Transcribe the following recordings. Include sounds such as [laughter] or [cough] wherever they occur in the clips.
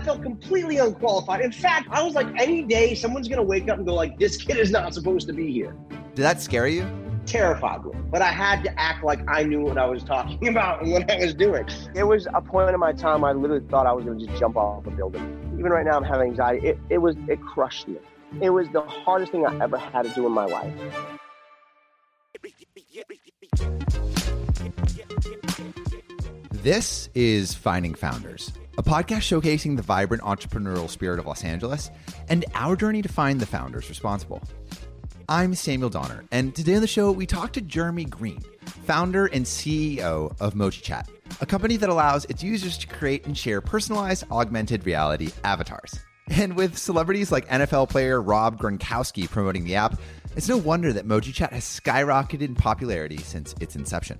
I felt completely unqualified. In fact, I was like, any day someone's gonna wake up and go like, "This kid is not supposed to be here." Did that scare you? Terrified me, but I had to act like I knew what I was talking [laughs] about and what I was doing. It was a point in my time I literally thought I was gonna just jump off a building. Even right now, I'm having anxiety. It, it was it crushed me. It was the hardest thing I ever had to do in my life. This is Finding Founders, a podcast showcasing the vibrant entrepreneurial spirit of Los Angeles and our journey to find the founders responsible. I'm Samuel Donner, and today on the show, we talk to Jeremy Green, founder and CEO of Mochi Chat, a company that allows its users to create and share personalized augmented reality avatars. And with celebrities like NFL player Rob Gronkowski promoting the app, it's no wonder that Mochi Chat has skyrocketed in popularity since its inception.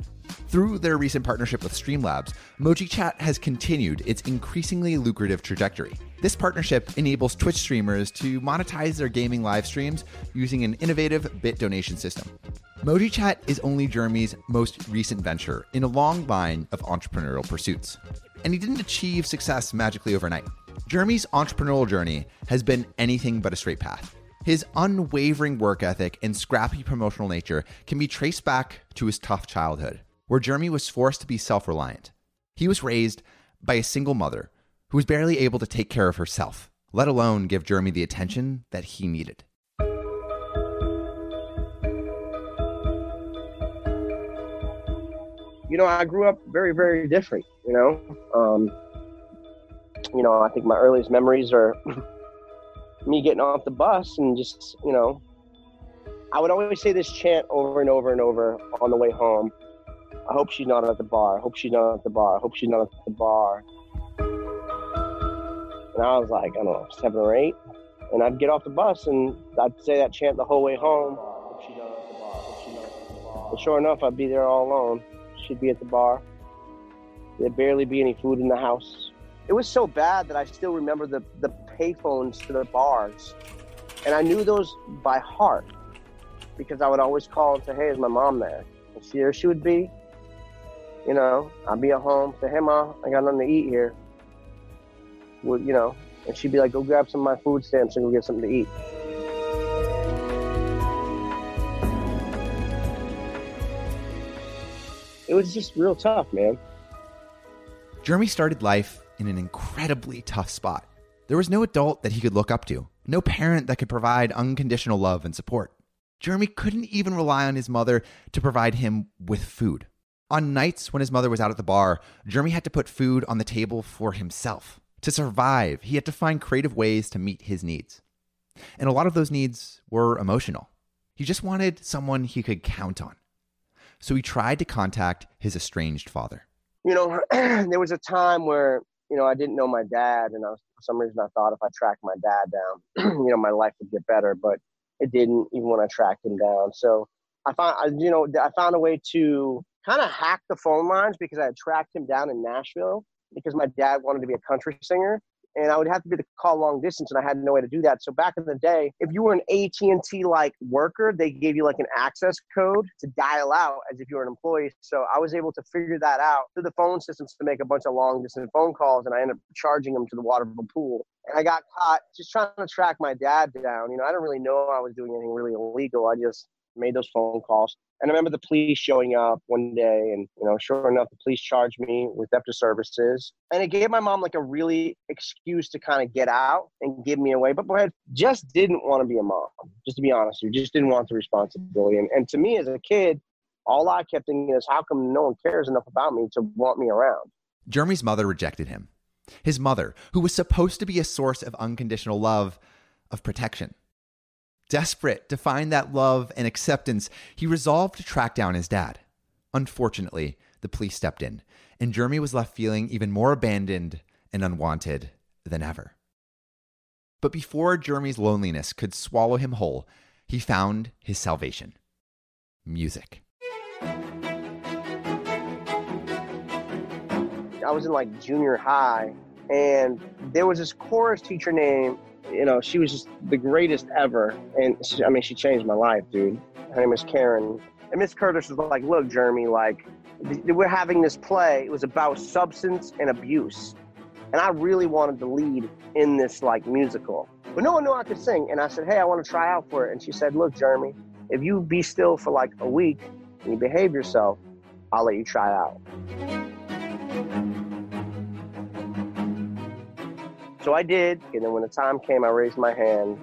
Through their recent partnership with Streamlabs, Mochi Chat has continued its increasingly lucrative trajectory. This partnership enables Twitch streamers to monetize their gaming live streams using an innovative bit donation system. Mochi Chat is only Jeremy's most recent venture in a long line of entrepreneurial pursuits. And he didn't achieve success magically overnight. Jeremy's entrepreneurial journey has been anything but a straight path. His unwavering work ethic and scrappy promotional nature can be traced back to his tough childhood, where Jeremy was forced to be self reliant. He was raised by a single mother who was barely able to take care of herself, let alone give Jeremy the attention that he needed. You know, I grew up very, very different. You know, um, you know, I think my earliest memories are [clears throat] me getting off the bus and just, you know, I would always say this chant over and over and over on the way home. I hope she's not at the bar. I hope she's not at the bar. I hope she's not at the bar. And I was like, I don't know, seven or eight. And I'd get off the bus and I'd say that chant the whole way home. But sure enough, I'd be there all alone. She'd be at the bar. There'd barely be any food in the house it was so bad that I still remember the the payphones to the bars, and I knew those by heart because I would always call and say, "Hey, is my mom there?" And she, there she would be. You know, I'd be at home, say, "Hey, mom, I got nothing to eat here." Would you know? And she'd be like, "Go grab some of my food stamps and go get something to eat." It was just real tough, man. Jeremy started life in an incredibly tough spot. There was no adult that he could look up to, no parent that could provide unconditional love and support. Jeremy couldn't even rely on his mother to provide him with food. On nights when his mother was out at the bar, Jeremy had to put food on the table for himself. To survive, he had to find creative ways to meet his needs. And a lot of those needs were emotional. He just wanted someone he could count on. So he tried to contact his estranged father. You know, [clears throat] there was a time where you know, I didn't know my dad, and I was, for some reason I thought if I tracked my dad down, [clears throat] you know, my life would get better. But it didn't, even when I tracked him down. So I found, you know, I found a way to kind of hack the phone lines because I had tracked him down in Nashville because my dad wanted to be a country singer, and I would have to be the call long distance, and I had no way to do that. So back in the day, if you were an AT and T like worker, they gave you like an access code to dial out as if you were an employee. So I was able to figure that out through the phone systems to make a bunch of long distance phone calls, and I ended up charging them to the Waterville pool. And I got caught just trying to track my dad down. You know, I didn't really know I was doing anything really illegal. I just made those phone calls. And I remember the police showing up one day, and you know, sure enough, the police charged me with theft of services, and it gave my mom like a really excuse to kind of get out and give me away. But I just didn't want to be a mom, just to be honest. You just didn't want the responsibility. And and to me as a kid, all I kept thinking is, how come no one cares enough about me to want me around? Jeremy's mother rejected him. His mother, who was supposed to be a source of unconditional love, of protection. Desperate to find that love and acceptance, he resolved to track down his dad. Unfortunately, the police stepped in, and Jeremy was left feeling even more abandoned and unwanted than ever. But before Jeremy's loneliness could swallow him whole, he found his salvation music. I was in like junior high, and there was this chorus teacher named, you know, she was just the greatest ever. And she, I mean, she changed my life, dude. Her name is Karen. And Miss Curtis was like, look, Jeremy, like, we're having this play. It was about substance and abuse. And I really wanted to lead in this like musical. But no one knew I could sing. And I said, hey, I want to try out for it. And she said, look, Jeremy, if you be still for like a week and you behave yourself, I'll let you try out. So I did, and then when the time came, I raised my hand,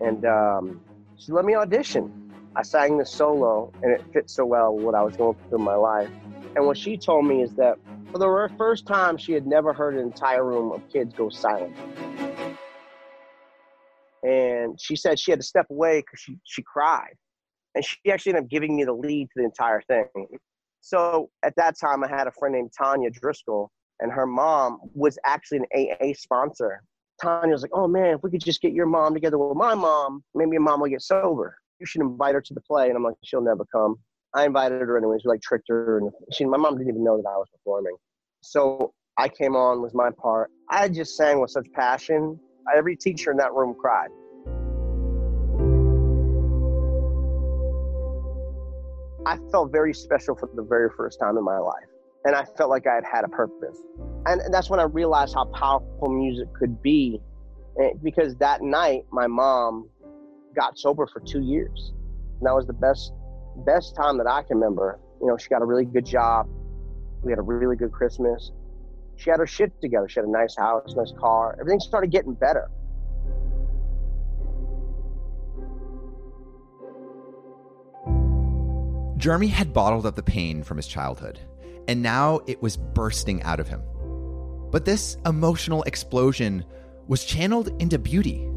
and um, she let me audition. I sang the solo, and it fit so well with what I was going through in my life. And what she told me is that for the first time, she had never heard an entire room of kids go silent. And she said she had to step away because she, she cried. And she actually ended up giving me the lead to the entire thing. So at that time, I had a friend named Tanya Driscoll, and her mom was actually an AA sponsor. Tanya was like, "Oh man, if we could just get your mom together with my mom, maybe your mom will get sober. You should invite her to the play." And I'm like, "She'll never come." I invited her anyways. We like tricked her, and she, my mom didn't even know that I was performing. So I came on was my part. I just sang with such passion. Every teacher in that room cried. I felt very special for the very first time in my life and I felt like I had had a purpose. And that's when I realized how powerful music could be. Eh, because that night, my mom got sober for two years. And that was the best, best time that I can remember. You know, she got a really good job. We had a really good Christmas. She had her shit together. She had a nice house, nice car. Everything started getting better. Jeremy had bottled up the pain from his childhood and now it was bursting out of him. But this emotional explosion was channeled into beauty.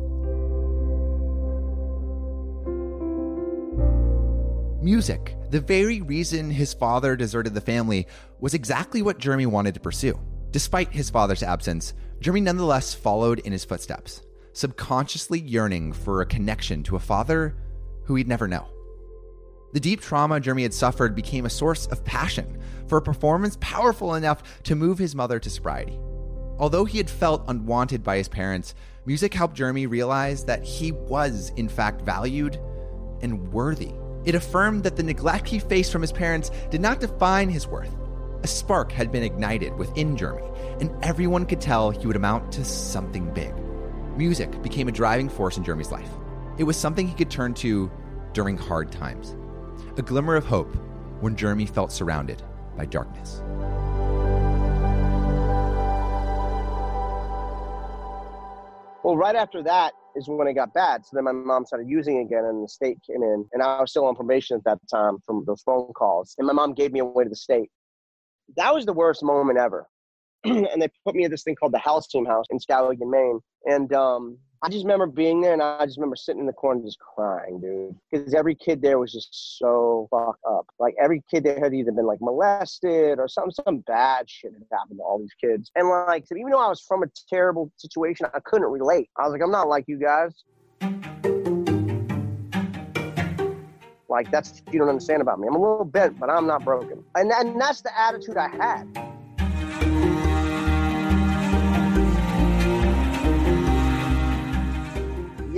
Music, the very reason his father deserted the family, was exactly what Jeremy wanted to pursue. Despite his father's absence, Jeremy nonetheless followed in his footsteps, subconsciously yearning for a connection to a father who he'd never know. The deep trauma Jeremy had suffered became a source of passion for a performance powerful enough to move his mother to sobriety. Although he had felt unwanted by his parents, music helped Jeremy realize that he was, in fact, valued and worthy. It affirmed that the neglect he faced from his parents did not define his worth. A spark had been ignited within Jeremy, and everyone could tell he would amount to something big. Music became a driving force in Jeremy's life. It was something he could turn to during hard times a glimmer of hope when Jeremy felt surrounded by darkness. Well, right after that is when it got bad. So then my mom started using again, and the state came in, and I was still on probation at that time from those phone calls. And my mom gave me away to the state. That was the worst moment ever. [clears throat] and they put me at this thing called the Halcyon House in Skowhegan, Maine. And um, I just remember being there and I just remember sitting in the corner just crying, dude. Because every kid there was just so fucked up. Like every kid there had either been like molested or some some bad shit had happened to all these kids. And like even though I was from a terrible situation, I couldn't relate. I was like, I'm not like you guys. Like that's you don't understand about me. I'm a little bent, but I'm not broken. And, and that's the attitude I had.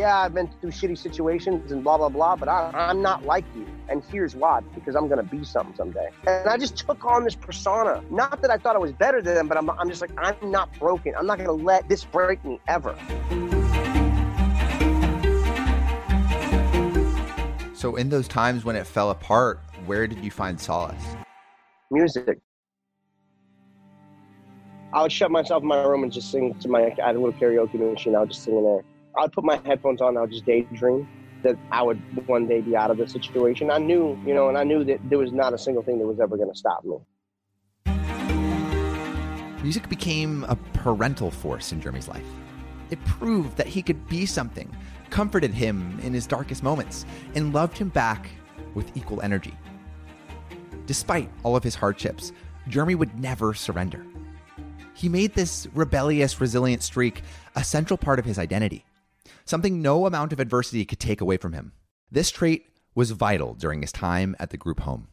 Yeah, I've been through shitty situations and blah, blah, blah, but I, I'm not like you. And here's why because I'm going to be something someday. And I just took on this persona. Not that I thought I was better than them, but I'm, I'm just like, I'm not broken. I'm not going to let this break me ever. So, in those times when it fell apart, where did you find solace? Music. I would shut myself in my room and just sing to my. I had a little karaoke machine. I would just sing in there. I'd put my headphones on. I would just daydream that I would one day be out of the situation. I knew, you know, and I knew that there was not a single thing that was ever going to stop me. Music became a parental force in Jeremy's life. It proved that he could be something, comforted him in his darkest moments, and loved him back with equal energy. Despite all of his hardships, Jeremy would never surrender. he made this rebellious, resilient streak a central part of his identity, something no amount of adversity could take away from him. This trait was vital during his time at the group home.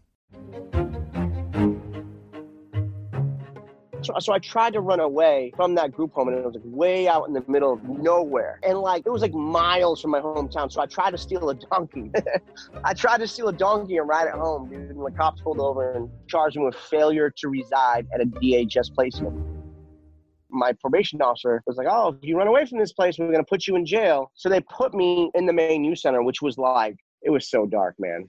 So, so I tried to run away from that group home, and it was like way out in the middle of nowhere, and like it was like miles from my hometown. So I tried to steal a donkey. [laughs] I tried to steal a donkey and ride it home, dude. And the cops pulled over and charged me with failure to reside at a DHS placement. My probation officer was like, "Oh, if you run away from this place, we're gonna put you in jail." So they put me in the Maine Youth Center, which was like it was so dark, man.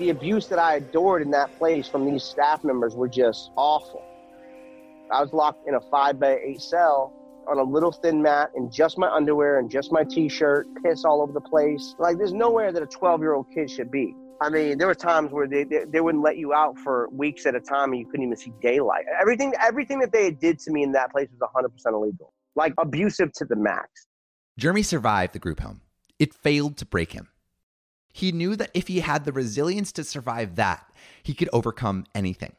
the abuse that I adored in that place from these staff members were just awful. I was locked in a five by eight cell on a little thin mat in just my underwear and just my t-shirt, piss all over the place. Like there's nowhere that a 12 year old kid should be. I mean, there were times where they, they, they wouldn't let you out for weeks at a time and you couldn't even see daylight. Everything everything that they did to me in that place was 100% illegal. Like abusive to the max. Jeremy survived the group home. It failed to break him. He knew that if he had the resilience to survive that, he could overcome anything.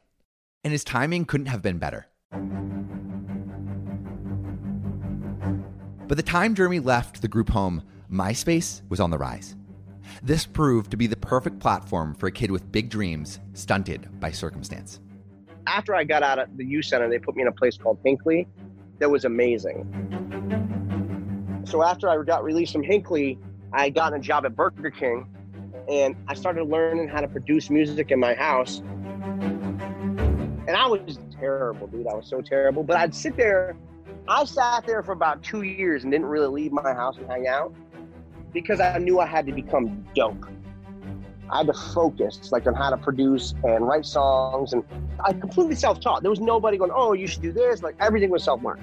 And his timing couldn't have been better. By the time Jeremy left the group home, MySpace was on the rise. This proved to be the perfect platform for a kid with big dreams stunted by circumstance. After I got out of the youth center, they put me in a place called Hinckley that was amazing. So after I got released from Hinckley, I got a job at Burger King and I started learning how to produce music in my house. And I was terrible, dude. I was so terrible. But I'd sit there. I sat there for about two years and didn't really leave my house and hang out because I knew I had to become dope. I had to focus like on how to produce and write songs and I completely self-taught. There was nobody going, "Oh, you should do this." Like everything was self-learned.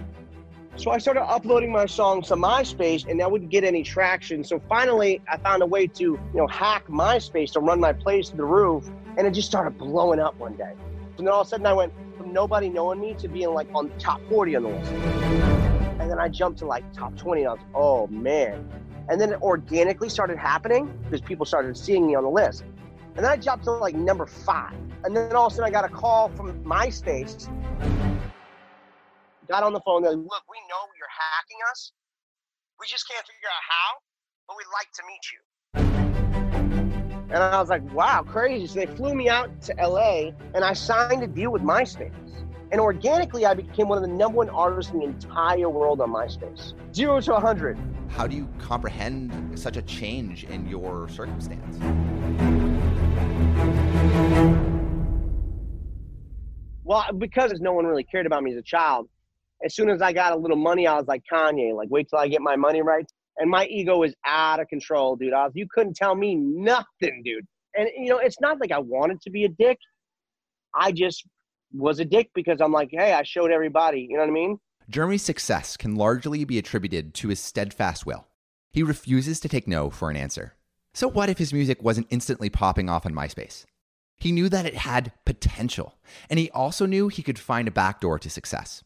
So I started uploading my songs to MySpace and that wouldn't get any traction. So finally I found a way to, you know, hack MySpace to run my plays to the roof and it just started blowing up one day. And then all of a sudden I went from nobody knowing me to being like on top 40 on the list. And then I jumped to like top 20 and I was, oh man. And then it organically started happening because people started seeing me on the list. And then I jumped to like number five. And then all of a sudden I got a call from MySpace got on the phone. They're like, look, we know you're hacking us. We just can't figure out how, but we'd like to meet you. And I was like, wow, crazy. So they flew me out to LA and I signed a deal with MySpace. And organically, I became one of the number one artists in the entire world on MySpace. Zero to 100. How do you comprehend such a change in your circumstance? Well, because no one really cared about me as a child, as soon as I got a little money, I was like Kanye, like wait till I get my money right. And my ego was out of control, dude. I was, you couldn't tell me nothing, dude. And you know, it's not like I wanted to be a dick. I just was a dick because I'm like, hey, I showed everybody. You know what I mean? Jeremy's success can largely be attributed to his steadfast will. He refuses to take no for an answer. So, what if his music wasn't instantly popping off on MySpace? He knew that it had potential, and he also knew he could find a backdoor to success.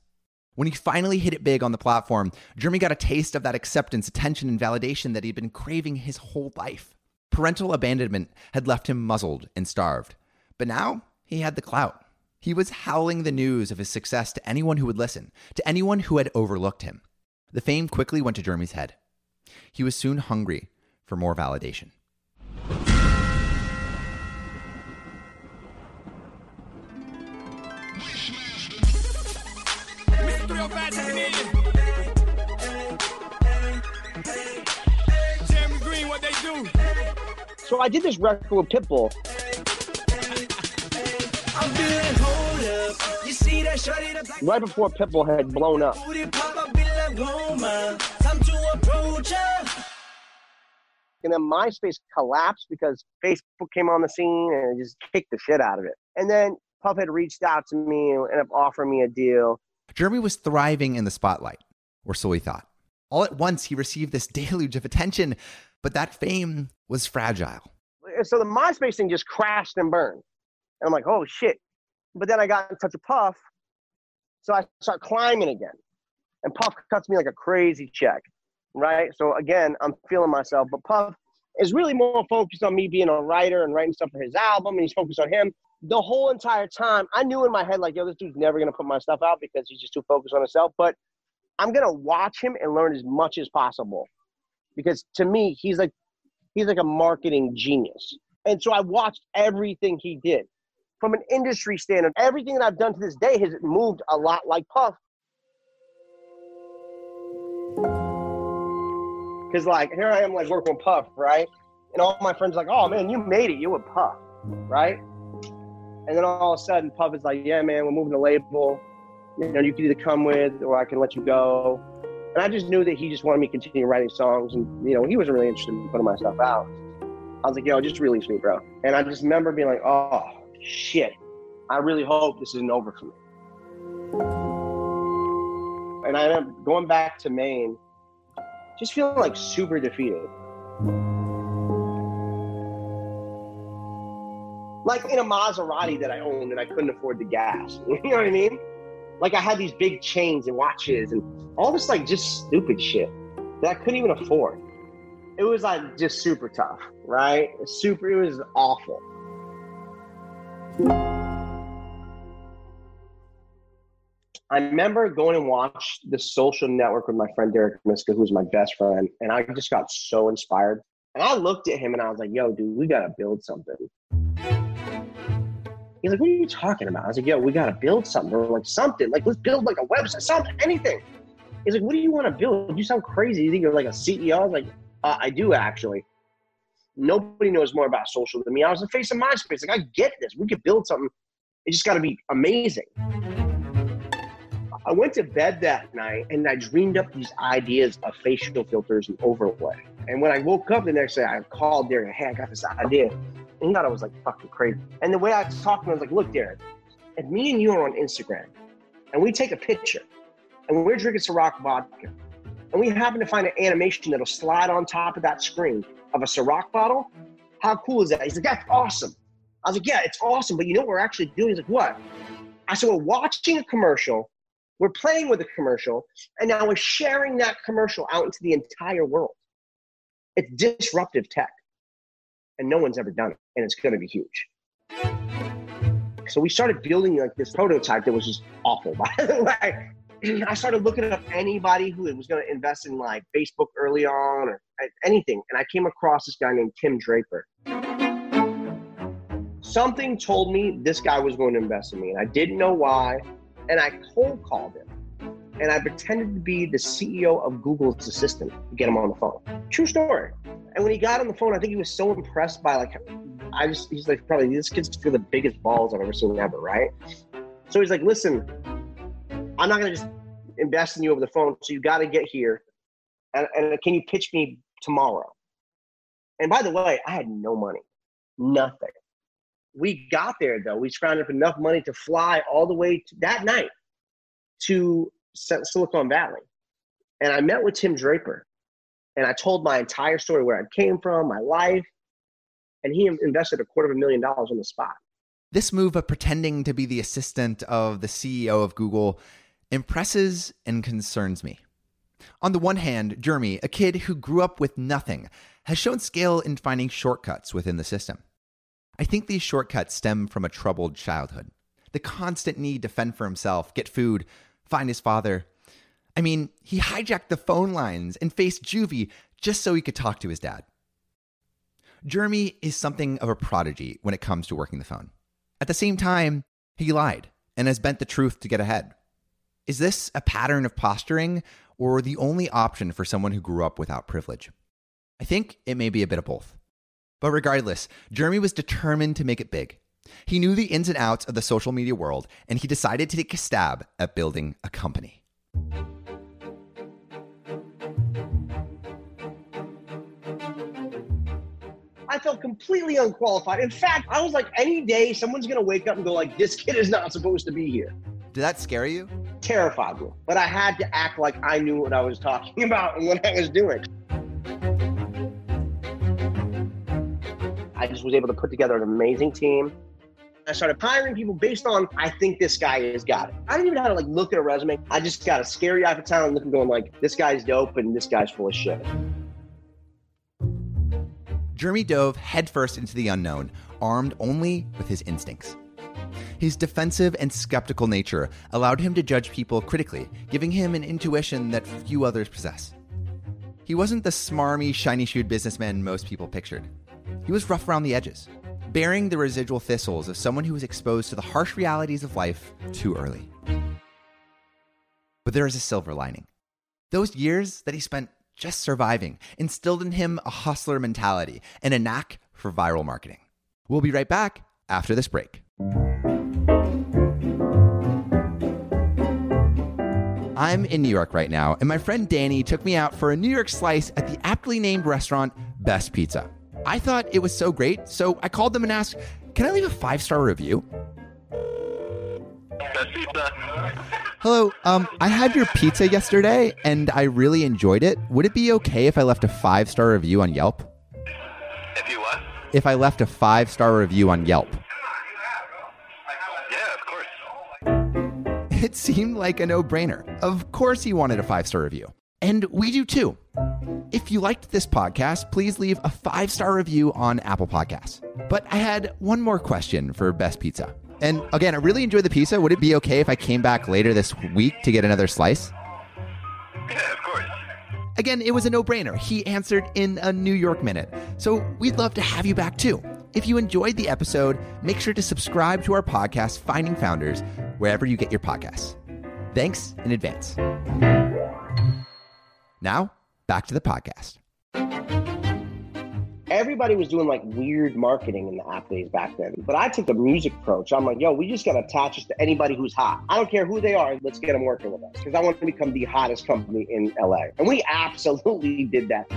When he finally hit it big on the platform, Jeremy got a taste of that acceptance, attention, and validation that he'd been craving his whole life. Parental abandonment had left him muzzled and starved, but now he had the clout. He was howling the news of his success to anyone who would listen, to anyone who had overlooked him. The fame quickly went to Jeremy's head. He was soon hungry for more validation. So I did this record with Pitbull. Right before Pitbull had blown up. And then MySpace collapsed because Facebook came on the scene and it just kicked the shit out of it. And then Puff had reached out to me and ended up offering me a deal. Jeremy was thriving in the spotlight, or so he thought. All at once, he received this [laughs] deluge of attention, but that fame was fragile. So the MySpace thing just crashed and burned. And I'm like, oh shit. But then I got in touch with Puff. So I start climbing again. And Puff cuts me like a crazy check. Right. So again, I'm feeling myself. But Puff is really more focused on me being a writer and writing stuff for his album, and he's focused on him. The whole entire time, I knew in my head, like, yo, this dude's never gonna put my stuff out because he's just too focused on himself. But I'm gonna watch him and learn as much as possible because to me, he's like he's like a marketing genius. And so I watched everything he did from an industry standard. Everything that I've done to this day has moved a lot like Puff. Cause like here I am like working with Puff, right? And all my friends like, oh man, you made it, you were Puff, right? And then all of a sudden Puff is like, yeah man, we're moving the label. You know, you can either come with or I can let you go. And I just knew that he just wanted me to continue writing songs and you know, he wasn't really interested in putting my stuff out. I was like, yo, just release me, bro. And I just remember being like, oh shit. I really hope this isn't over for me. And I ended up going back to Maine just feeling like super defeated. Like in a Maserati that I owned and I couldn't afford the gas. [laughs] You know what I mean? Like I had these big chains and watches and all this like just stupid shit that I couldn't even afford. It was like just super tough, right? Super, it was awful. I remember going and watched the social network with my friend Derek Miska, who's my best friend, and I just got so inspired. And I looked at him and I was like, yo, dude, we gotta build something. He's like, what are you talking about? I was like, yo, we gotta build something. Or like something. Like, let's build like a website, something, anything. He's like, what do you want to build? You sound crazy. You think you're like a CEO? I was like, uh, I do actually. Nobody knows more about social than me. I was the face of MySpace. Like, I get this. We could build something. It just got to be amazing. I went to bed that night and I dreamed up these ideas of facial filters and overlay. And when I woke up the next day, I called Derek, hey, I got this idea. And he thought I was like fucking crazy. And the way I talked to him, I was like, look, Derek, if me and you are on Instagram and we take a picture and we're drinking Ciroc vodka and we happen to find an animation that'll slide on top of that screen of a Ciroc bottle, how cool is that? He's like, that's awesome. I was like, yeah, it's awesome. But you know what we're actually doing? He's like, what? I said, we're watching a commercial we're playing with a commercial, and now we're sharing that commercial out into the entire world. It's disruptive tech, and no one's ever done it, and it's going to be huge. So we started building like this prototype that was just awful, [laughs] by the way. [clears throat] I started looking up anybody who was going to invest in like Facebook early on or anything, and I came across this guy named Tim Draper. Something told me this guy was going to invest in me, and I didn't know why and I cold called him. And I pretended to be the CEO of Google's assistant to get him on the phone. True story. And when he got on the phone, I think he was so impressed by like, I just, he's like, probably this kid's the biggest balls I've ever seen ever, right? So he's like, listen, I'm not gonna just invest in you over the phone. So you got to get here, and, and can you pitch me tomorrow? And by the way, I had no money, nothing. We got there though. We scrounged up enough money to fly all the way to, that night to Silicon Valley. And I met with Tim Draper and I told my entire story where I came from, my life, and he invested a quarter of a million dollars on the spot. This move of pretending to be the assistant of the CEO of Google impresses and concerns me. On the one hand, Jeremy, a kid who grew up with nothing, has shown skill in finding shortcuts within the system. I think these shortcuts stem from a troubled childhood. The constant need to fend for himself, get food, find his father. I mean, he hijacked the phone lines and faced juvie just so he could talk to his dad. Jeremy is something of a prodigy when it comes to working the phone. At the same time, he lied and has bent the truth to get ahead. Is this a pattern of posturing or the only option for someone who grew up without privilege? I think it may be a bit of both. But regardless, Jeremy was determined to make it big. He knew the ins and outs of the social media world, and he decided to take a stab at building a company. I felt completely unqualified. In fact, I was like, any day someone's gonna wake up and go like, "This kid is not supposed to be here." Did that scare you? Terrified me. But I had to act like I knew what I was talking [laughs] about and what I was doing. I just was able to put together an amazing team. I started hiring people based on I think this guy has got it. I didn't even know how to like look at a resume. I just got a scary eye for talent looking going like this guy's dope and this guy's full of shit. Jeremy dove headfirst into the unknown, armed only with his instincts. His defensive and skeptical nature allowed him to judge people critically, giving him an intuition that few others possess. He wasn't the smarmy, shiny shoed businessman most people pictured. He was rough around the edges, bearing the residual thistles of someone who was exposed to the harsh realities of life too early. But there is a silver lining. Those years that he spent just surviving instilled in him a hustler mentality and a knack for viral marketing. We'll be right back after this break. I'm in New York right now, and my friend Danny took me out for a New York slice at the aptly named restaurant Best Pizza. I thought it was so great, so I called them and asked, Can I leave a five star review? Best pizza. Hello, um, I had your pizza yesterday and I really enjoyed it. Would it be okay if I left a five star review on Yelp? If you what? If I left a five star review on Yelp? It seemed like a no brainer. Of course, he wanted a five star review. And we do too. If you liked this podcast, please leave a five star review on Apple Podcasts. But I had one more question for Best Pizza. And again, I really enjoyed the pizza. Would it be okay if I came back later this week to get another slice? Yeah, of course. Again, it was a no brainer. He answered in a New York minute. So we'd love to have you back too. If you enjoyed the episode, make sure to subscribe to our podcast, Finding Founders, wherever you get your podcasts. Thanks in advance. Now, back to the podcast. Everybody was doing like weird marketing in the app days back then. But I took the music approach. I'm like, yo, we just got to attach us to anybody who's hot. I don't care who they are. Let's get them working with us because I want to become the hottest company in LA. And we absolutely [laughs] did that.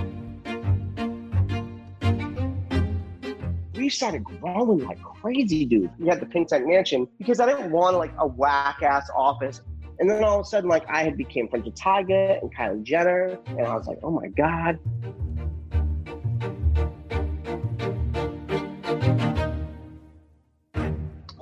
We started growing like crazy, dude. We had the Pink Tank Mansion because I didn't want like a whack ass office. And then all of a sudden, like I had became friends with Tyga and Kylie Jenner, and I was like, oh my god.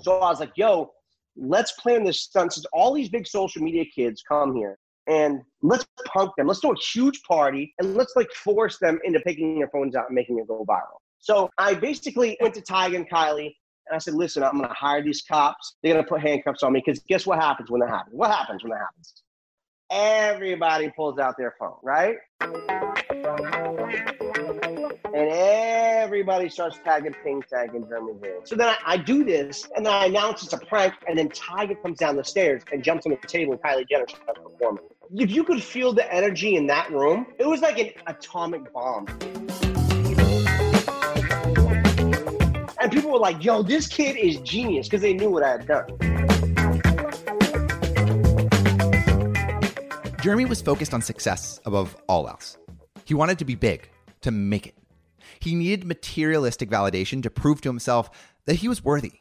So I was like, yo, let's plan this stunt since all these big social media kids come here and let's punk them. Let's do a huge party and let's like force them into picking their phones out and making it go viral. So I basically went to Tyga and Kylie and I said, listen, I'm going to hire these cops. They're going to put handcuffs on me because guess what happens when that happens? What happens when that happens? Everybody pulls out their phone, right? And everybody starts tagging Pink Tank and Jeremy Hill. So then I, I, do this, and then I announce it's a prank, and then Tyga comes down the stairs and jumps on the table, and Kylie Jenner starts performing. If you could feel the energy in that room, it was like an atomic bomb. And people were like, yo, this kid is genius because they knew what I had done. Jeremy was focused on success above all else. He wanted to be big, to make it. He needed materialistic validation to prove to himself that he was worthy.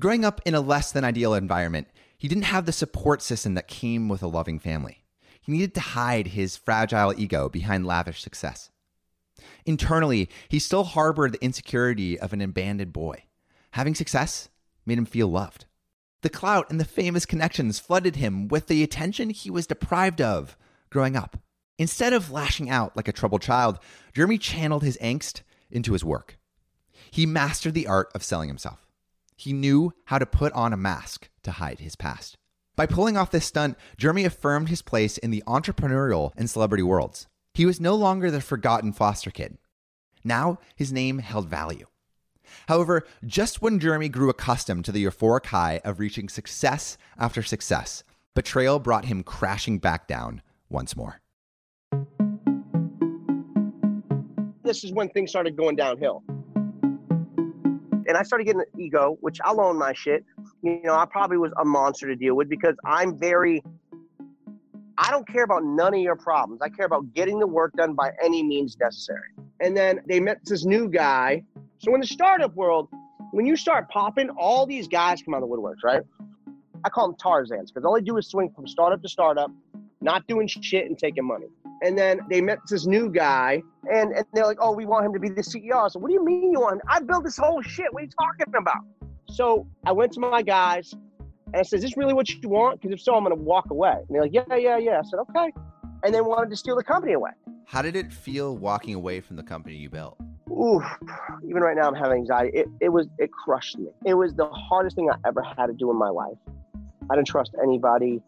Growing up in a less than ideal environment, he didn't have the support system that came with a loving family. He needed to hide his fragile ego behind lavish success. Internally, he still harbored the insecurity of an abandoned boy. Having success made him feel loved. The clout and the famous connections flooded him with the attention he was deprived of growing up. Instead of lashing out like a troubled child, Jeremy channeled his angst into his work. He mastered the art of selling himself. He knew how to put on a mask to hide his past. By pulling off this stunt, Jeremy affirmed his place in the entrepreneurial and celebrity worlds. He was no longer the forgotten foster kid. Now his name held value. However, just when Jeremy grew accustomed to the euphoric high of reaching success after success, betrayal brought him crashing back down once more. This is when things started going downhill. And I started getting an ego, which I'll own my shit. You know, I probably was a monster to deal with because I'm very, I don't care about none of your problems. I care about getting the work done by any means necessary. And then they met this new guy. So in the startup world, when you start popping, all these guys come out of the woodworks, right? I call them Tarzans because all they do is swing from startup to startup, not doing shit and taking money. And then they met this new guy, and, and they're like, oh, we want him to be the CEO. So, what do you mean you want him? I built this whole shit. What are you talking about? So I went to my guys, and I said, is this really what you want? Because if so, I'm going to walk away. And they're like, yeah, yeah, yeah. I said, okay. And they wanted to steal the company away. How did it feel walking away from the company you built? ooh, even right now I'm having anxiety. It, it was, it crushed me. It was the hardest thing I ever had to do in my life. I didn't trust anybody.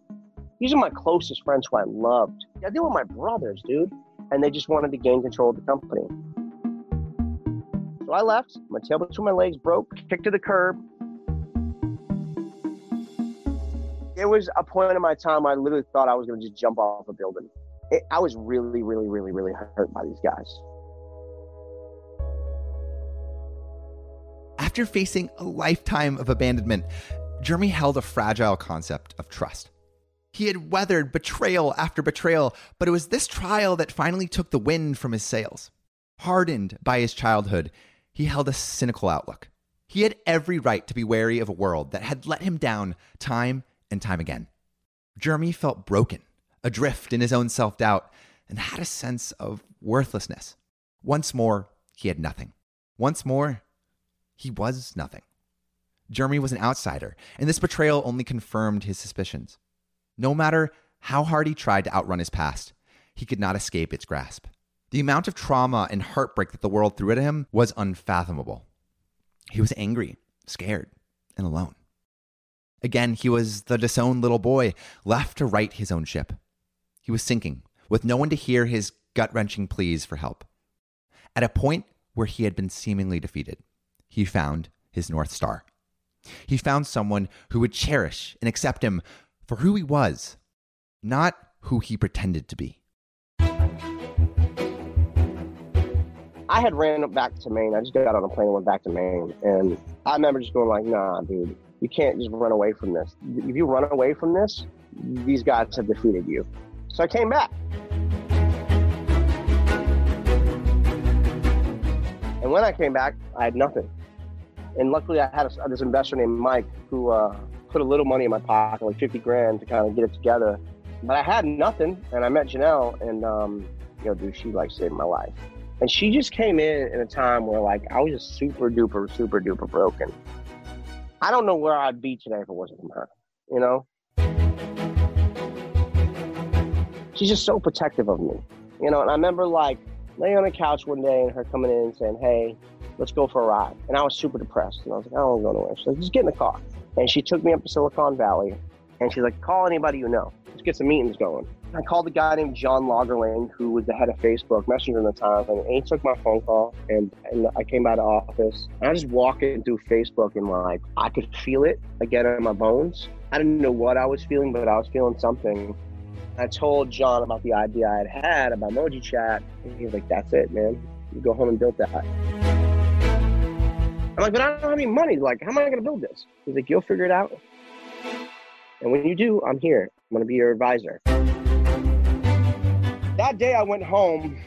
These are my closest friends who I loved. I deal with my brothers, dude. And they just wanted to gain control of the company. So I left. My tail between my legs broke, kicked to the curb. There was a point in my time I literally thought I was going to just jump off a building. It, I was really, really, really, really hurt by these guys. After facing a lifetime of abandonment, Jeremy held a fragile concept of trust. He had weathered betrayal after betrayal, but it was this trial that finally took the wind from his sails. Hardened by his childhood, he held a cynical outlook. He had every right to be wary of a world that had let him down time and time again. Jeremy felt broken, adrift in his own self doubt, and had a sense of worthlessness. Once more, he had nothing. Once more, he was nothing. Jeremy was an outsider, and this betrayal only confirmed his suspicions. No matter how hard he tried to outrun his past, he could not escape its grasp. The amount of trauma and heartbreak that the world threw at him was unfathomable. He was angry, scared, and alone. Again, he was the disowned little boy left to right his own ship. He was sinking, with no one to hear his gut wrenching pleas for help. At a point where he had been seemingly defeated, he found his North Star. He found someone who would cherish and accept him for who he was, not who he pretended to be. I had ran back to Maine. I just got on a plane and went back to Maine. And I remember just going like, nah, dude, you can't just run away from this. If you run away from this, these guys have defeated you. So I came back. And when I came back, I had nothing. And luckily, I had a, this investor named Mike who uh, put a little money in my pocket, like 50 grand to kind of get it together. But I had nothing. And I met Janelle, and, um, you know, dude, she like saved my life. And she just came in in a time where like I was just super duper, super duper broken. I don't know where I'd be today if it wasn't for her, you know? She's just so protective of me, you know? And I remember like laying on the couch one day and her coming in and saying, hey, let's go for a ride. And I was super depressed. And I was like, I don't want to go nowhere. She's like, just get in the car. And she took me up to Silicon Valley and she's like, call anybody you know. Let's get some meetings going. I called a guy named John Lagerling, who was the head of Facebook Messenger at the time, and he took my phone call. And, and I came by the office. I was walking through Facebook, and like I could feel it again in my bones. I didn't know what I was feeling, but I was feeling something. I told John about the idea I had had about Emoji Chat, and he was like, "That's it, man. You go home and build that." I'm like, "But I don't have any money. Like, how am I going to build this?" He's like, "You'll figure it out." And when you do, I'm here. I'm going to be your advisor. That day I went home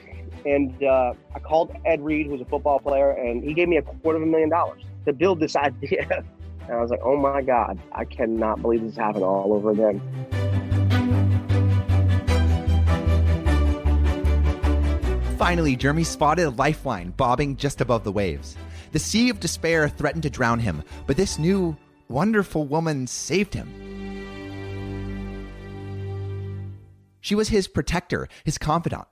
and uh, I called Ed Reed, who's a football player, and he gave me a quarter of a million dollars to build this [laughs] idea. And I was like, oh my God, I cannot believe this happened all over again. Finally, Jeremy spotted a lifeline bobbing just above the waves. The sea of despair threatened to drown him, but this new, wonderful woman saved him. She was his protector, his confidant.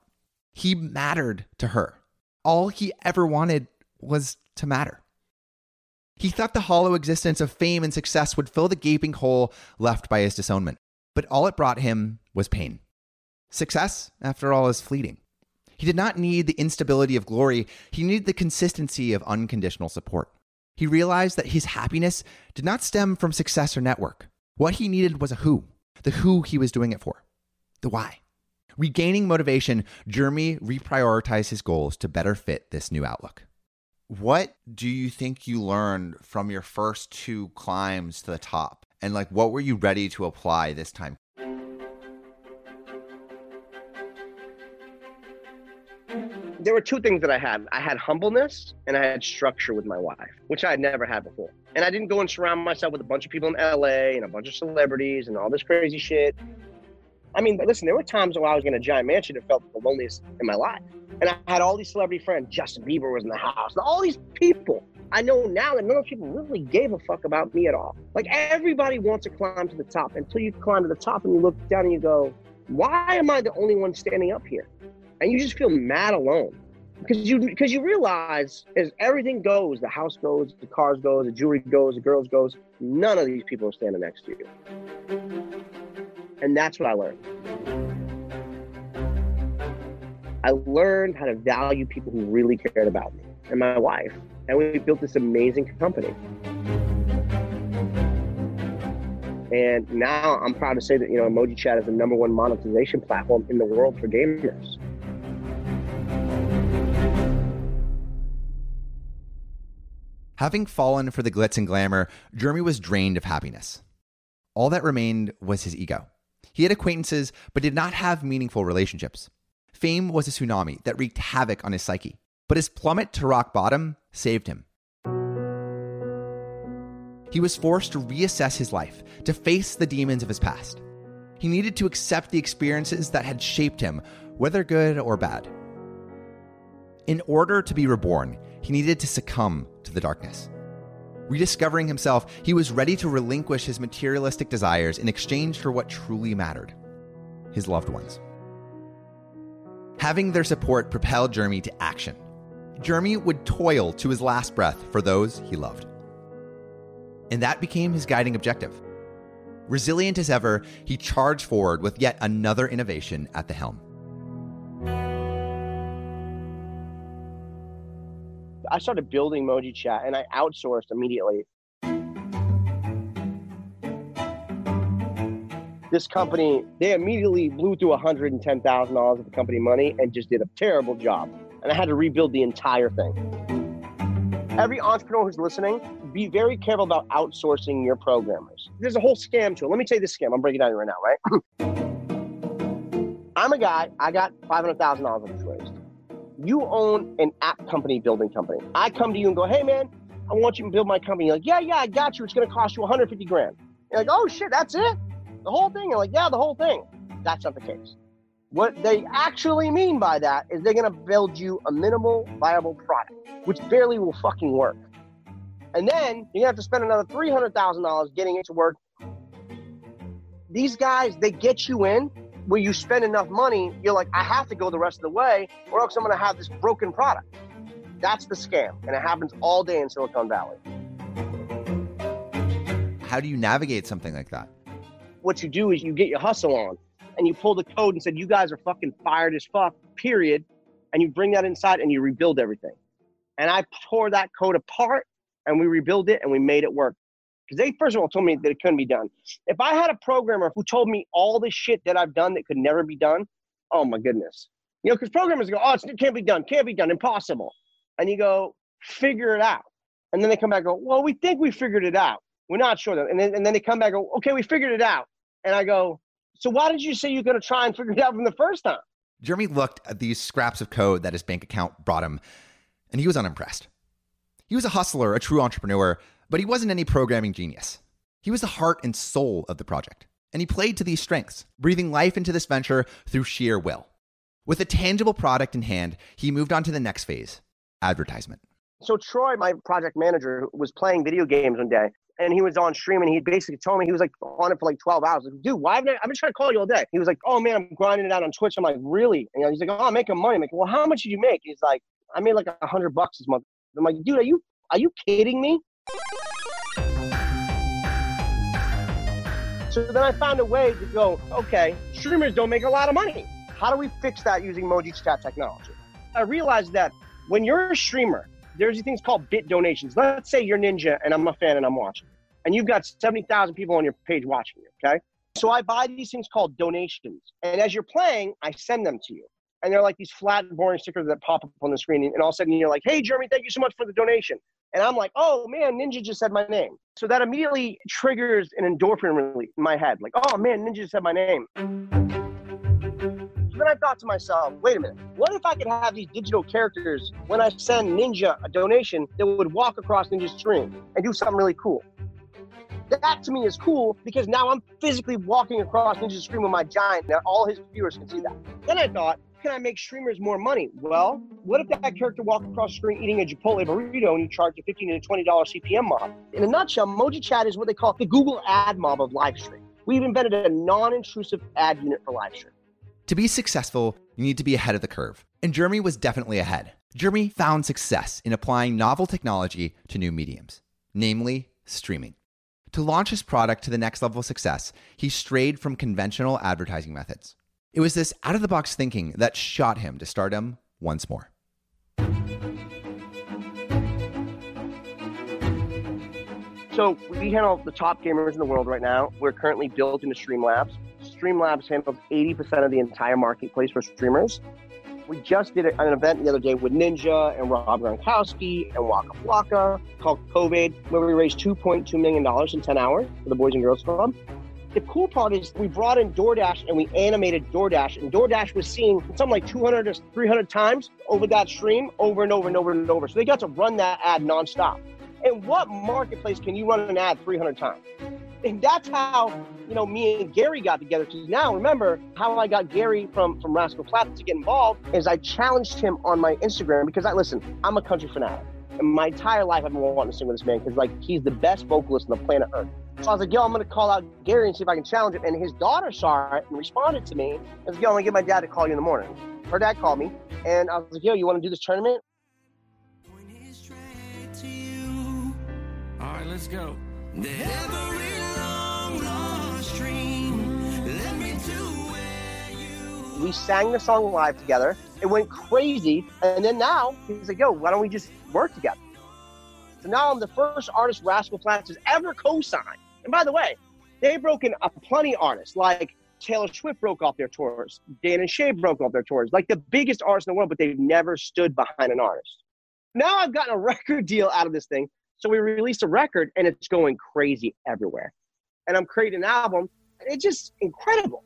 He mattered to her. All he ever wanted was to matter. He thought the hollow existence of fame and success would fill the gaping hole left by his disownment, but all it brought him was pain. Success, after all, is fleeting. He did not need the instability of glory, he needed the consistency of unconditional support. He realized that his happiness did not stem from success or network. What he needed was a who, the who he was doing it for, the why. Regaining motivation, Jeremy reprioritized his goals to better fit this new outlook. What do you think you learned from your first two climbs to the top? And like what were you ready to apply this time? There were two things that I had. I had humbleness and I had structure with my wife, which I had never had before. And I didn't go and surround myself with a bunch of people in LA and a bunch of celebrities and all this crazy shit. I mean, listen, there were times when I was in a giant mansion that felt the loneliest in my life. And I had all these celebrity friends. Justin Bieber was in the house. All these people. I know now that none of those people really gave a fuck about me at all. Like everybody wants to climb to the top until you climb to the top and you look down and you go, why am I the only one standing up here? And you just feel mad alone. because you because you realize as everything goes, the house goes, the cars goes, the jewelry goes, the girls goes. None of these people are standing next to you, and that's what I learned. I learned how to value people who really cared about me and my wife, and we built this amazing company. And now I'm proud to say that you know Moji Chat is the number one monetization platform in the world for gamers. Having fallen for the glitz and glamour, Jeremy was drained of happiness. All that remained was his ego. He had acquaintances, but did not have meaningful relationships. Fame was a tsunami that wreaked havoc on his psyche, but his plummet to rock bottom saved him. He was forced to reassess his life, to face the demons of his past. He needed to accept the experiences that had shaped him, whether good or bad. In order to be reborn, he needed to succumb to the darkness. Rediscovering himself, he was ready to relinquish his materialistic desires in exchange for what truly mattered his loved ones. Having their support propelled Jeremy to action. Jeremy would toil to his last breath for those he loved. And that became his guiding objective. Resilient as ever, he charged forward with yet another innovation at the helm. I started building Moji Chat and I outsourced immediately. This company, they immediately blew through $110,000 of the company money and just did a terrible job. And I had to rebuild the entire thing. Every entrepreneur who's listening, be very careful about outsourcing your programmers. There's a whole scam to it. Let me tell you this scam. I'm breaking down right now, right? [clears throat] I'm a guy, I got $500,000 of raised you own an app company building company. I come to you and go, hey man, I want you to build my company. You're like, yeah, yeah, I got you. It's going to cost you 150 grand. You're like, oh shit, that's it? The whole thing? You're like, yeah, the whole thing. That's not the case. What they actually mean by that is they're going to build you a minimal viable product, which barely will fucking work. And then you're going to have to spend another $300,000 getting it to work. These guys, they get you in where you spend enough money, you're like, I have to go the rest of the way, or else I'm going to have this broken product. That's the scam, and it happens all day in Silicon Valley. How do you navigate something like that? What you do is you get your hustle on, and you pull the code and said, "You guys are fucking fired as fuck." Period, and you bring that inside and you rebuild everything. And I tore that code apart, and we rebuilt it, and we made it work because they first of all told me that it couldn't be done. If I had a programmer who told me all the shit that I've done that could never be done, oh my goodness. You know, because programmers go, oh, it can't be done, can't be done, impossible. And you go, figure it out. And then they come back and go, well, we think we figured it out. We're not sure. Though. And then, and then they come back and go, okay, we figured it out. And I go, so why did you say you're going to try and figure it out from the first time? Jeremy looked at these scraps of code that his bank account brought him, and he was unimpressed. He was a hustler, a true entrepreneur, but he wasn't any programming genius. He was the heart and soul of the project, and he played to these strengths, breathing life into this venture through sheer will. With a tangible product in hand, he moved on to the next phase advertisement. So, Troy, my project manager, was playing video games one day, and he was on stream, and he basically told me he was like on it for like 12 hours. Like, Dude, why haven't I, I've been trying to call you all day? He was like, Oh man, I'm grinding it out on Twitch. I'm like, Really? And he's like, Oh, I'm making money. I'm like, Well, how much did you make? He's like, I made like a hundred bucks this month. I'm like, Dude, are you are you kidding me? So then I found a way to go, okay, streamers don't make a lot of money. How do we fix that using Moji Chat technology? I realized that when you're a streamer, there's these things called bit donations. Let's say you're Ninja and I'm a fan and I'm watching, and you've got 70,000 people on your page watching you, okay? So I buy these things called donations. And as you're playing, I send them to you. And they're like these flat, boring stickers that pop up on the screen. And all of a sudden you're like, hey, Jeremy, thank you so much for the donation. And I'm like, oh man, Ninja just said my name. So that immediately triggers an endorphin release in my head. Like, oh man, Ninja just said my name. So then I thought to myself, wait a minute, what if I could have these digital characters when I send Ninja a donation that would walk across Ninja's screen and do something really cool? That to me is cool because now I'm physically walking across Ninja's screen with my giant. Now all his viewers can see that. Then I thought, can I make streamers more money? Well, what if that character walked across the screen eating a Chipotle burrito and you charge a $15 to $20 CPM mob? In a nutshell, Moji Chat is what they call the Google AdMob of live stream. We've invented a non intrusive ad unit for live stream. To be successful, you need to be ahead of the curve. And Jeremy was definitely ahead. Jeremy found success in applying novel technology to new mediums, namely streaming. To launch his product to the next level of success, he strayed from conventional advertising methods. It was this out of the box thinking that shot him to stardom once more. So we handle the top gamers in the world right now. We're currently built into Streamlabs. Streamlabs handles 80% of the entire marketplace for streamers. We just did an event the other day with Ninja and Rob Gronkowski and Waka Flocka called COVID, where we raised $2.2 million in 10 hours for the Boys and Girls Club. The cool part is we brought in DoorDash and we animated DoorDash, and DoorDash was seeing something like 200 or 300 times over that stream, over and over and over and over. So they got to run that ad nonstop. And what marketplace can you run an ad 300 times? And that's how, you know, me and Gary got together. Because now, remember, how I got Gary from, from Rascal Flatts to get involved is I challenged him on my Instagram because I, listen, I'm a country fanatic. My entire life I've been wanting to sing with this man because, like, he's the best vocalist on the planet Earth. So I was like, yo, I'm to call out Gary and see if I can challenge him. And his daughter saw it and responded to me. I was like, yo, I'm to get my dad to call you in the morning. Her dad called me. And I was like, yo, you want to do this tournament? All right, let's go. Long, We sang the song live together. It went crazy. And then now he's like, yo, why don't we just work together? So now I'm the first artist Rascal Flatts has ever co-signed. And by the way, they've broken a plenty artists like Taylor Swift broke off their tours, Dan and Shay broke off their tours, like the biggest artists in the world, but they've never stood behind an artist. Now I've gotten a [laughs] record deal out of this thing. So we released a record and it's going crazy everywhere. And I'm creating an album. It's just incredible.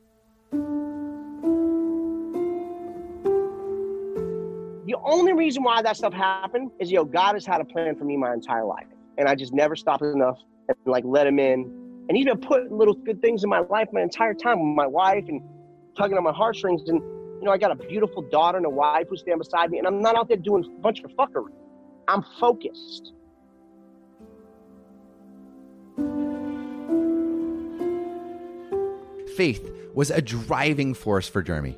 The only reason why that stuff happened is, yo, God has had a plan for me my entire life. And I just never stopped enough and like let him in. And he's been putting little good things in my life my entire time with my wife and tugging on my heartstrings. And, you know, I got a beautiful daughter and a wife who stand beside me. And I'm not out there doing a bunch of fuckery. I'm focused. Faith was a driving force for Jeremy.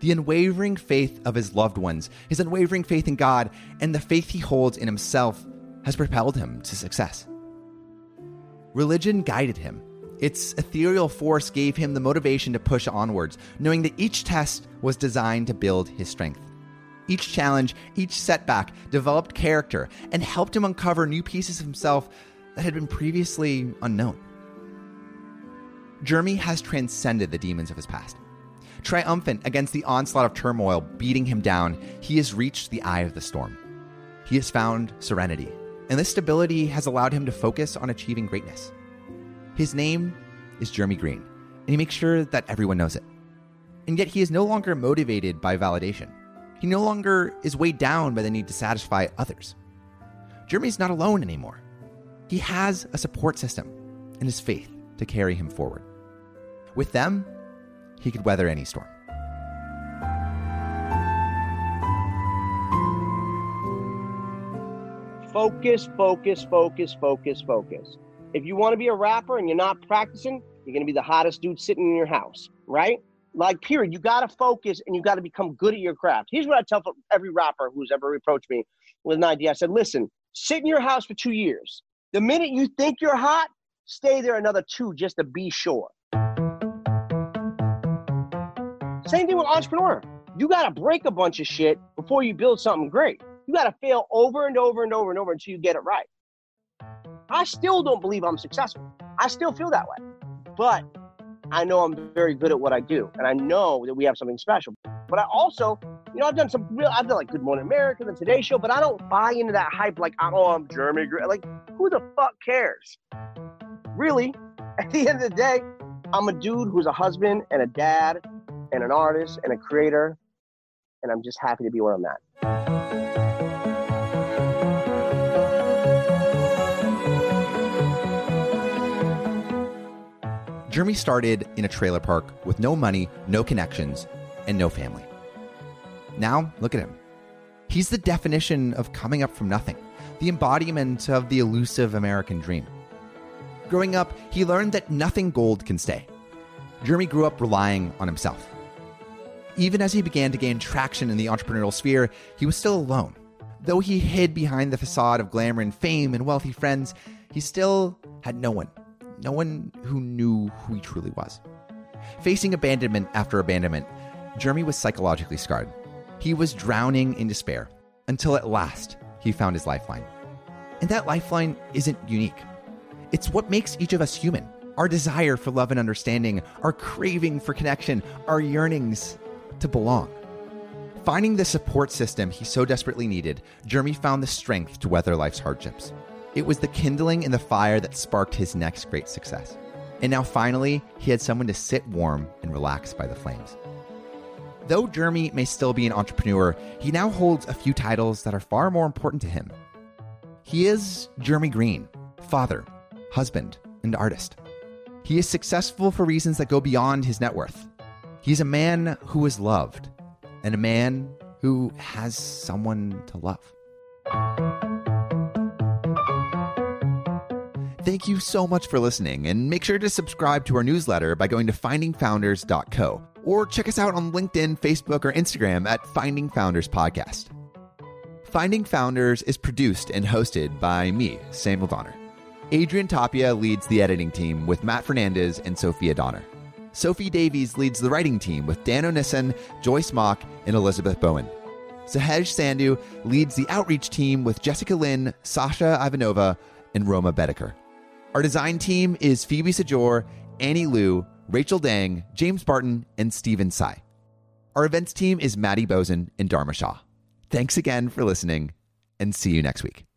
The unwavering faith of his loved ones, his unwavering faith in God, and the faith he holds in himself has propelled him to success. Religion guided him. Its ethereal force gave him the motivation to push onwards, knowing that each test was designed to build his strength. Each challenge, each setback developed character and helped him uncover new pieces of himself that had been previously unknown. Jeremy has transcended the demons of his past. Triumphant against the onslaught of turmoil beating him down, he has reached the eye of the storm. He has found serenity, and this stability has allowed him to focus on achieving greatness. His name is Jeremy Green, and he makes sure that everyone knows it. And yet he is no longer motivated by validation. He no longer is weighed down by the need to satisfy others. Jeremy's not alone anymore. He has a support system and his faith to carry him forward. With them, he could weather any storm. Focus, focus, focus, focus, focus. If you want to be a rapper and you're not practicing, you're going to be the hottest dude sitting in your house, right? Like, period. You got to focus and you got to become good at your craft. Here's what I tell every rapper who's ever approached me with an idea. I said, listen, sit in your house for two years. The minute you think you're hot, stay there another two just to be sure. Same thing with entrepreneur. You got to break a bunch of shit before you build something great. You got to fail over and over and over and over until you get it right. I still don't believe I'm successful. I still feel that way. But I know I'm very good at what I do. And I know that we have something special. But I also, you know, I've done some real, I've done like Good Morning America, the Today Show, but I don't buy into that hype like, oh, I'm Jeremy. Like, who the fuck cares? Really, [laughs] at the end of the day, I'm a dude who's a husband and a dad and an artist and a creator. And I'm just happy to be where I'm at. Jeremy started in a trailer park with no money, no connections, and no family. Now, look at him. He's the definition of coming up from nothing, the embodiment of the elusive American dream. Growing up, he learned that nothing gold can stay. Jeremy grew up relying on himself. Even as he began to gain traction in the entrepreneurial sphere, he was still alone. Though he hid behind the facade of glamour and fame and wealthy friends, he still had no one. No one who knew who he truly was. Facing abandonment after abandonment, Jeremy was psychologically scarred. He was drowning in despair until at last he found his lifeline. And that lifeline isn't unique. It's what makes each of us human our desire for love and understanding, our craving for connection, our yearnings to belong. Finding the support system he so desperately needed, Jeremy found the strength to weather life's hardships. It was the kindling in the fire that sparked his next great success. And now finally, he had someone to sit warm and relax by the flames. Though Jeremy may still be an entrepreneur, he now holds a few titles that are far more important to him. He is Jeremy Green, father, husband, and artist. He is successful for reasons that go beyond his net worth. He's a man who is loved, and a man who has someone to love. Thank you so much for listening, and make sure to subscribe to our newsletter by going to findingfounders.co or check us out on LinkedIn, Facebook, or Instagram at Finding Founders Podcast. Finding Founders is produced and hosted by me, Samuel Donner. Adrian Tapia leads the editing team with Matt Fernandez and Sophia Donner. Sophie Davies leads the writing team with Dan O'Nissen, Joyce Mock, and Elizabeth Bowen. Sahej Sandhu leads the outreach team with Jessica Lynn, Sasha Ivanova, and Roma Bedeker. Our design team is Phoebe Sajor, Annie Liu, Rachel Dang, James Barton, and Stephen Tsai. Our events team is Maddie Bozen and Dharma Shah. Thanks again for listening, and see you next week.